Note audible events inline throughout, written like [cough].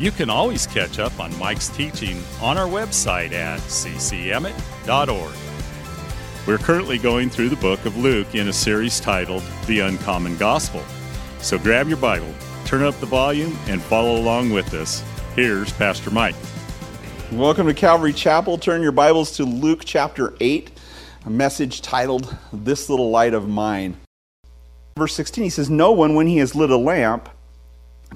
you can always catch up on Mike's teaching on our website at ccemmett.org. We're currently going through the book of Luke in a series titled The Uncommon Gospel. So grab your Bible, turn up the volume, and follow along with us. Here's Pastor Mike. Welcome to Calvary Chapel. Turn your Bibles to Luke chapter 8, a message titled This Little Light of Mine. Verse 16, he says, No one, when he has lit a lamp,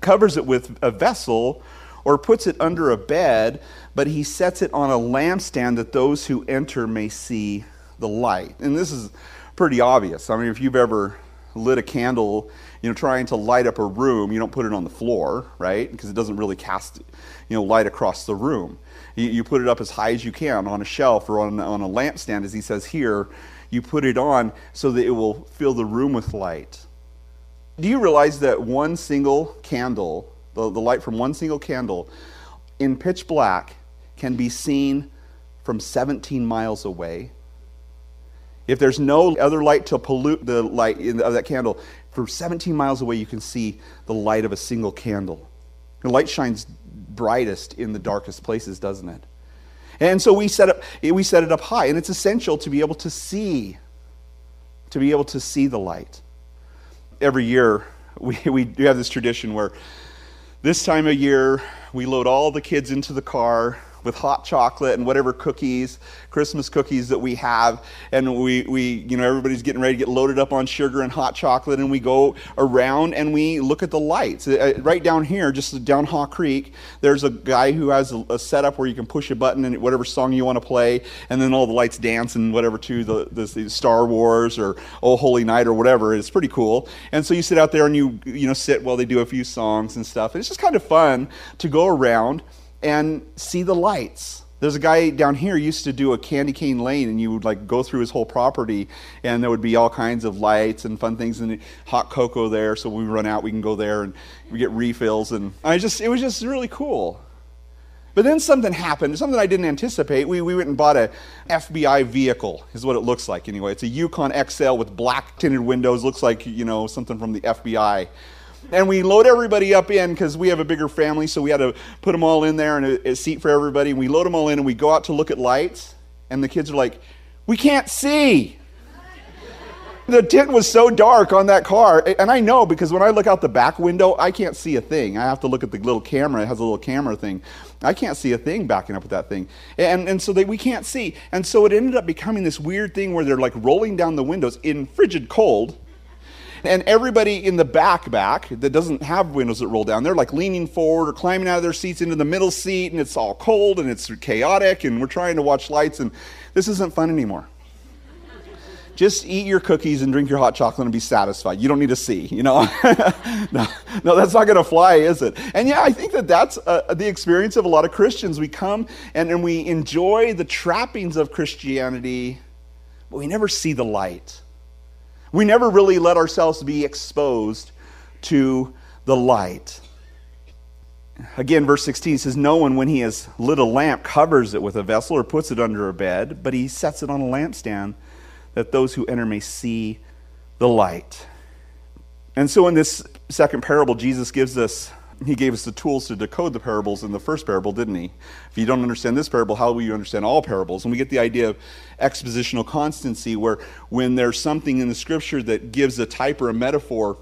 covers it with a vessel or puts it under a bed, but he sets it on a lampstand that those who enter may see the light. And this is pretty obvious. I mean, if you've ever lit a candle, you know, trying to light up a room, you don't put it on the floor, right? Because it doesn't really cast, you know, light across the room. You, you put it up as high as you can on a shelf or on, on a lampstand, as he says here. You put it on so that it will fill the room with light. Do you realize that one single candle, the, the light from one single candle, in pitch black can be seen from 17 miles away? If there's no other light to pollute the light the, of that candle, from 17 miles away you can see the light of a single candle. The light shines brightest in the darkest places, doesn't it? And so we set up we set it up high, and it's essential to be able to see, to be able to see the light every year we, we do have this tradition where this time of year we load all the kids into the car with hot chocolate and whatever cookies, Christmas cookies that we have. And we, we, you know, everybody's getting ready to get loaded up on sugar and hot chocolate. And we go around and we look at the lights. Uh, right down here, just down Haw Creek, there's a guy who has a, a setup where you can push a button and whatever song you want to play. And then all the lights dance and whatever to the, the, the Star Wars or Oh Holy Night or whatever. It's pretty cool. And so you sit out there and you, you know, sit while they do a few songs and stuff. And it's just kind of fun to go around and see the lights. There's a guy down here used to do a candy cane lane, and you would like go through his whole property, and there would be all kinds of lights and fun things, and hot cocoa there. So when we run out, we can go there and we get refills, and I just it was just really cool. But then something happened, something I didn't anticipate. We, we went and bought a FBI vehicle, is what it looks like anyway. It's a Yukon XL with black tinted windows, looks like, you know, something from the FBI and we load everybody up in because we have a bigger family, so we had to put them all in there and a, a seat for everybody. And we load them all in, and we go out to look at lights, and the kids are like, "We can't see." the tent was so dark on that car, and I know because when I look out the back window, I can't see a thing. I have to look at the little camera. It has a little camera thing. I can't see a thing backing up with that thing, and and so they, we can't see. And so it ended up becoming this weird thing where they're like rolling down the windows in frigid cold and everybody in the back back that doesn't have windows that roll down, they're like leaning forward or climbing out of their seats into the middle seat, and it's all cold and it's chaotic, and we're trying to watch lights, and this isn't fun anymore. Just eat your cookies and drink your hot chocolate and be satisfied. You don't need to see, you know. [laughs] no, no, that's not going to fly, is it? And yeah, I think that that's uh, the experience of a lot of Christians. We come and, and we enjoy the trappings of Christianity, but we never see the light. We never really let ourselves be exposed to the light. Again, verse 16 says, No one, when he has lit a lamp, covers it with a vessel or puts it under a bed, but he sets it on a lampstand that those who enter may see the light. And so, in this second parable, Jesus gives us he gave us the tools to decode the parables in the first parable, didn't he? If you don't understand this parable, how will you understand all parables? And we get the idea of expositional constancy, where when there's something in the scripture that gives a type or a metaphor,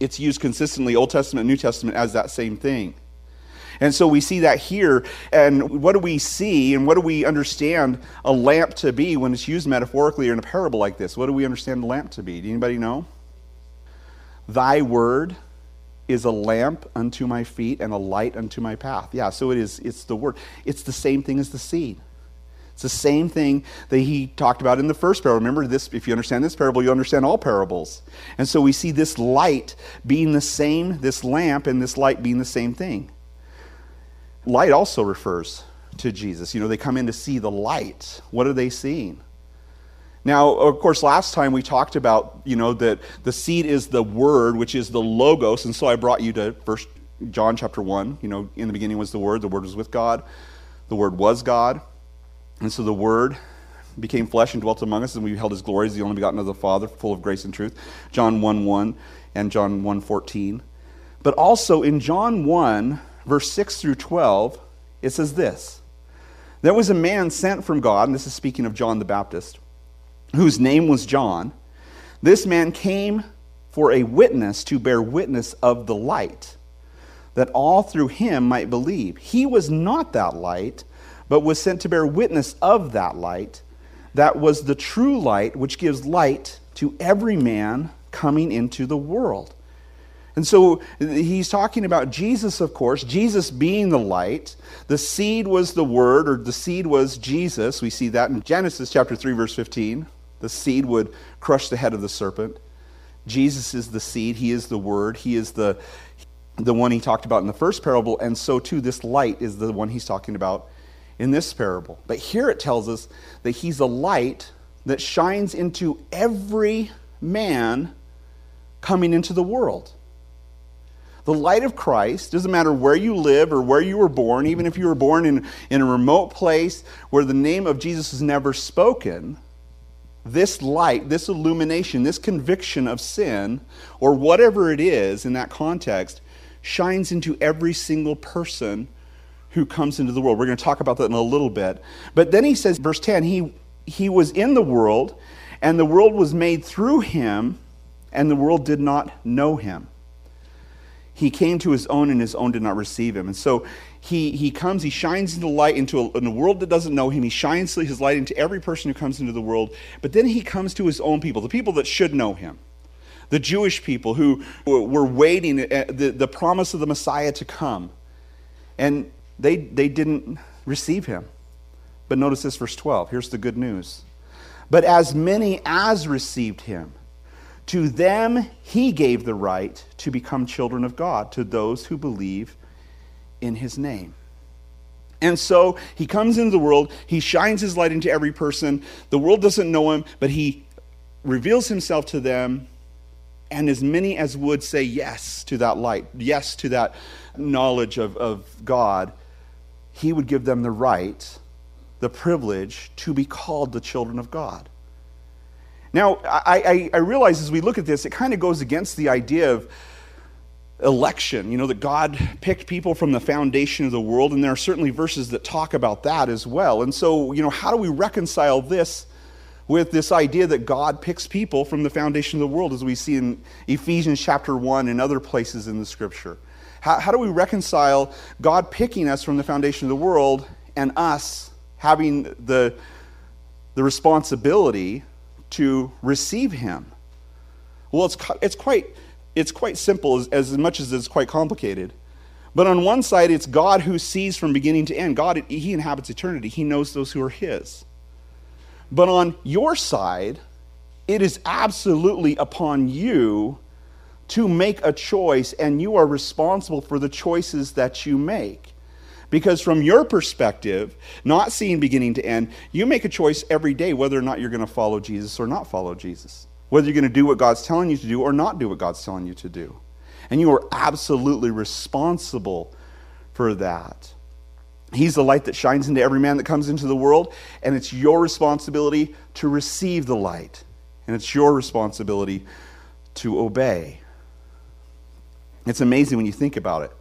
it's used consistently, Old Testament, New Testament, as that same thing. And so we see that here. And what do we see and what do we understand a lamp to be when it's used metaphorically or in a parable like this? What do we understand a lamp to be? Do anybody know? Thy word is a lamp unto my feet and a light unto my path. Yeah, so it is it's the word. It's the same thing as the seed. It's the same thing that he talked about in the first parable. Remember this if you understand this parable, you understand all parables. And so we see this light being the same, this lamp and this light being the same thing. Light also refers to Jesus. You know, they come in to see the light. What are they seeing? Now, of course, last time we talked about, you know, that the seed is the word, which is the logos, and so I brought you to First John chapter 1. You know, in the beginning was the word, the word was with God, the word was God. And so the word became flesh and dwelt among us, and we beheld his glory as the only begotten of the Father, full of grace and truth. John 1 1 and John 1 14. But also in John 1, verse 6 through 12, it says this There was a man sent from God, and this is speaking of John the Baptist whose name was John, this man came for a witness to bear witness of the light, that all through him might believe. He was not that light, but was sent to bear witness of that light. That was the true light which gives light to every man coming into the world. And so he's talking about Jesus, of course, Jesus being the light. The seed was the word, or the seed was Jesus. We see that in Genesis chapter 3, verse 15. The seed would crush the head of the serpent. Jesus is the seed, he is the word, he is the the one he talked about in the first parable, and so too this light is the one he's talking about in this parable. But here it tells us that he's a light that shines into every man coming into the world. The light of Christ, doesn't matter where you live or where you were born, even if you were born in, in a remote place where the name of Jesus is never spoken, this light, this illumination, this conviction of sin, or whatever it is in that context, shines into every single person who comes into the world. We're going to talk about that in a little bit. But then he says, verse 10, he, he was in the world, and the world was made through him, and the world did not know him. He came to his own, and his own did not receive him. And so he, he comes, he shines into light into a, in a world that doesn't know him. He shines his light into every person who comes into the world. But then he comes to his own people, the people that should know him. The Jewish people who were waiting uh, the, the promise of the Messiah to come. And they, they didn't receive him. But notice this, verse 12. Here's the good news. But as many as received him, to them he gave the right to become children of God, to those who believe in his name. And so he comes into the world, he shines his light into every person. The world doesn't know him, but he reveals himself to them. And as many as would say yes to that light, yes to that knowledge of, of God, he would give them the right, the privilege to be called the children of God. Now, I, I, I realize as we look at this, it kind of goes against the idea of election, you know, that God picked people from the foundation of the world, and there are certainly verses that talk about that as well. And so, you know, how do we reconcile this with this idea that God picks people from the foundation of the world, as we see in Ephesians chapter 1 and other places in the scripture? How, how do we reconcile God picking us from the foundation of the world and us having the, the responsibility to receive Him? Well, it's, it's quite it's quite simple as, as much as it's quite complicated. But on one side, it's God who sees from beginning to end. God, He inhabits eternity, He knows those who are His. But on your side, it is absolutely upon you to make a choice, and you are responsible for the choices that you make. Because from your perspective, not seeing beginning to end, you make a choice every day whether or not you're going to follow Jesus or not follow Jesus whether you're going to do what God's telling you to do or not do what God's telling you to do. And you are absolutely responsible for that. He's the light that shines into every man that comes into the world, and it's your responsibility to receive the light, and it's your responsibility to obey. It's amazing when you think about it.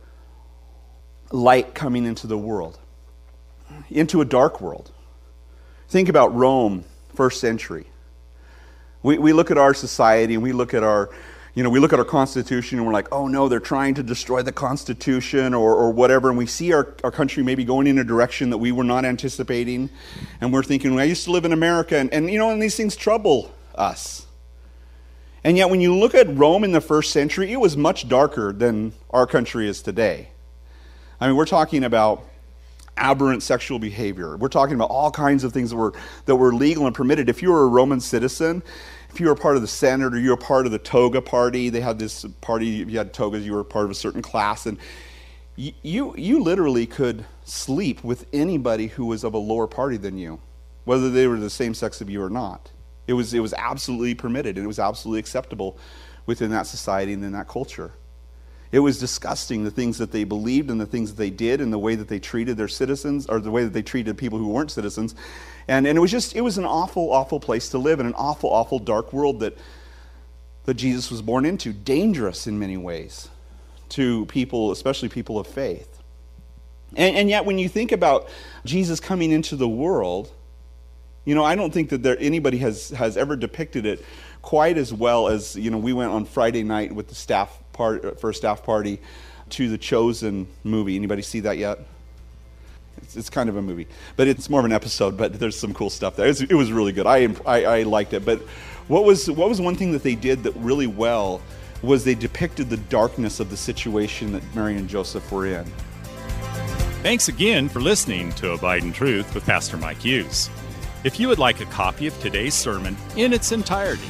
Light coming into the world, into a dark world. Think about Rome, first century. We, we look at our society and we look at our, you know, we look at our Constitution and we're like, oh no, they're trying to destroy the Constitution or, or whatever. And we see our, our country maybe going in a direction that we were not anticipating. And we're thinking, well, I used to live in America. And, and you know, and these things trouble us. And yet, when you look at Rome in the first century, it was much darker than our country is today. I mean, we're talking about aberrant sexual behavior. We're talking about all kinds of things that were, that were legal and permitted. If you were a Roman citizen, if you were part of the Senate or you were part of the toga party, they had this party, if you had togas, you were part of a certain class. And you, you literally could sleep with anybody who was of a lower party than you, whether they were the same sex of you or not. It was, it was absolutely permitted and it was absolutely acceptable within that society and in that culture. It was disgusting the things that they believed and the things that they did and the way that they treated their citizens or the way that they treated people who weren't citizens. And, and it was just, it was an awful, awful place to live in an awful, awful dark world that, that Jesus was born into. Dangerous in many ways to people, especially people of faith. And, and yet, when you think about Jesus coming into the world, you know, I don't think that there, anybody has, has ever depicted it quite as well as, you know, we went on Friday night with the staff part, uh, for a staff party to the Chosen movie. Anybody see that yet? It's, it's, kind of a movie, but it's more of an episode. But there's some cool stuff there. It was, it was really good. I, I, I liked it. But what was what was one thing that they did that really well was they depicted the darkness of the situation that Mary and Joseph were in. Thanks again for listening to Abide in Truth with Pastor Mike Hughes. If you would like a copy of today's sermon in its entirety,